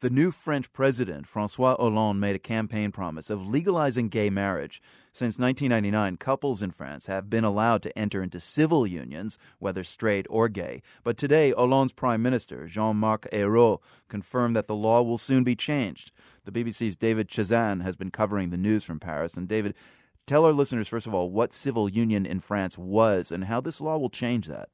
The new French president, Francois Hollande, made a campaign promise of legalizing gay marriage. Since 1999, couples in France have been allowed to enter into civil unions, whether straight or gay. But today, Hollande's prime minister, Jean Marc Ayrault, confirmed that the law will soon be changed. The BBC's David Chazan has been covering the news from Paris. And David, tell our listeners, first of all, what civil union in France was and how this law will change that.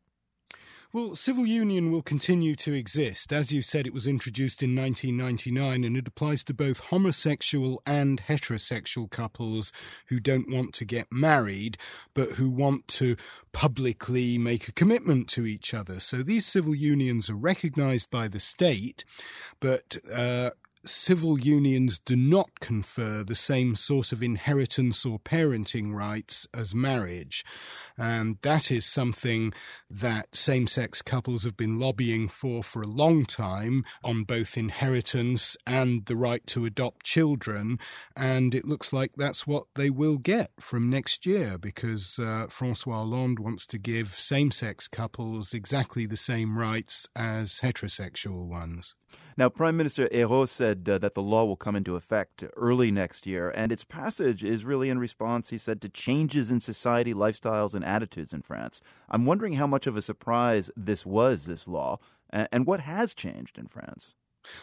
Well, civil union will continue to exist. As you said, it was introduced in 1999 and it applies to both homosexual and heterosexual couples who don't want to get married but who want to publicly make a commitment to each other. So these civil unions are recognized by the state, but uh, civil unions do not confer the same sort of inheritance or parenting rights as marriage. And that is something that same sex couples have been lobbying for for a long time on both inheritance and the right to adopt children. And it looks like that's what they will get from next year because uh, Francois Hollande wants to give same sex couples exactly the same rights as heterosexual ones. Now, Prime Minister Ayrault said uh, that the law will come into effect early next year, and its passage is really in response, he said, to changes in society, lifestyles, and attitudes in France. I'm wondering how much of a surprise this was, this law, and what has changed in France.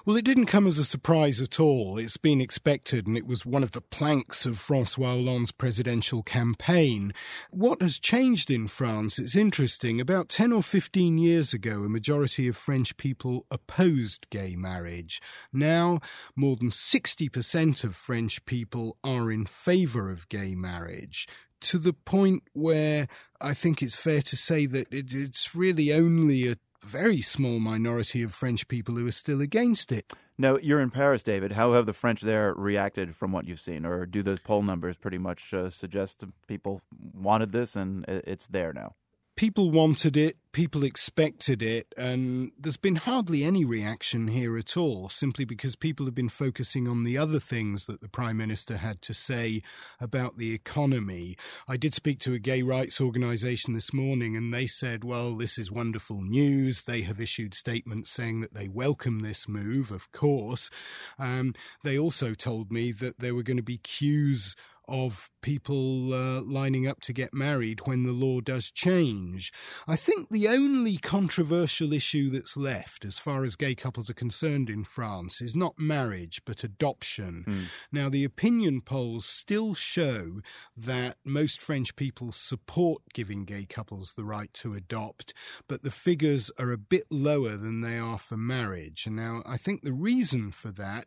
Well, it didn't come as a surprise at all. It's been expected, and it was one of the planks of Francois Hollande's presidential campaign. What has changed in France? It's interesting. About 10 or 15 years ago, a majority of French people opposed gay marriage. Now, more than 60% of French people are in favour of gay marriage to the point where I think it's fair to say that it's really only a very small minority of French people who are still against it. Now, you're in Paris, David. How have the French there reacted from what you've seen? Or do those poll numbers pretty much uh, suggest people wanted this and it's there now? People wanted it, people expected it, and there's been hardly any reaction here at all, simply because people have been focusing on the other things that the Prime Minister had to say about the economy. I did speak to a gay rights organisation this morning, and they said, well, this is wonderful news. They have issued statements saying that they welcome this move, of course. Um, they also told me that there were going to be queues of people uh, lining up to get married when the law does change. I think the only controversial issue that's left, as far as gay couples are concerned in France, is not marriage but adoption. Mm. Now, the opinion polls still show that most French people support giving gay couples the right to adopt, but the figures are a bit lower than they are for marriage. And now, I think the reason for that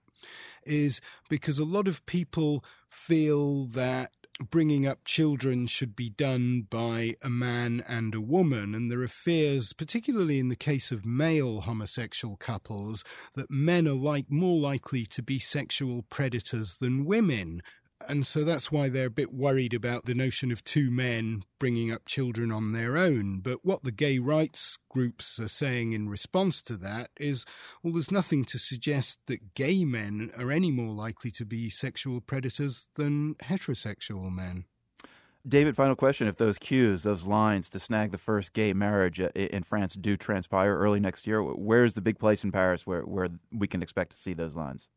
is because a lot of people feel that bringing up children should be done by a man and a woman. And there are fears, particularly in the case of male homosexual couples, that men are like more likely to be sexual predators than women and so that's why they're a bit worried about the notion of two men bringing up children on their own. But what the gay rights groups are saying in response to that is well, there's nothing to suggest that gay men are any more likely to be sexual predators than heterosexual men. David, final question. If those queues, those lines to snag the first gay marriage in France do transpire early next year, where's the big place in Paris where, where we can expect to see those lines?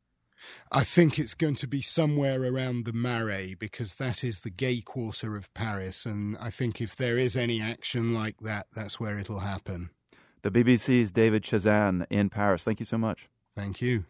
I think it's going to be somewhere around the Marais because that is the gay quarter of Paris. And I think if there is any action like that, that's where it'll happen. The BBC's David Chazan in Paris. Thank you so much. Thank you.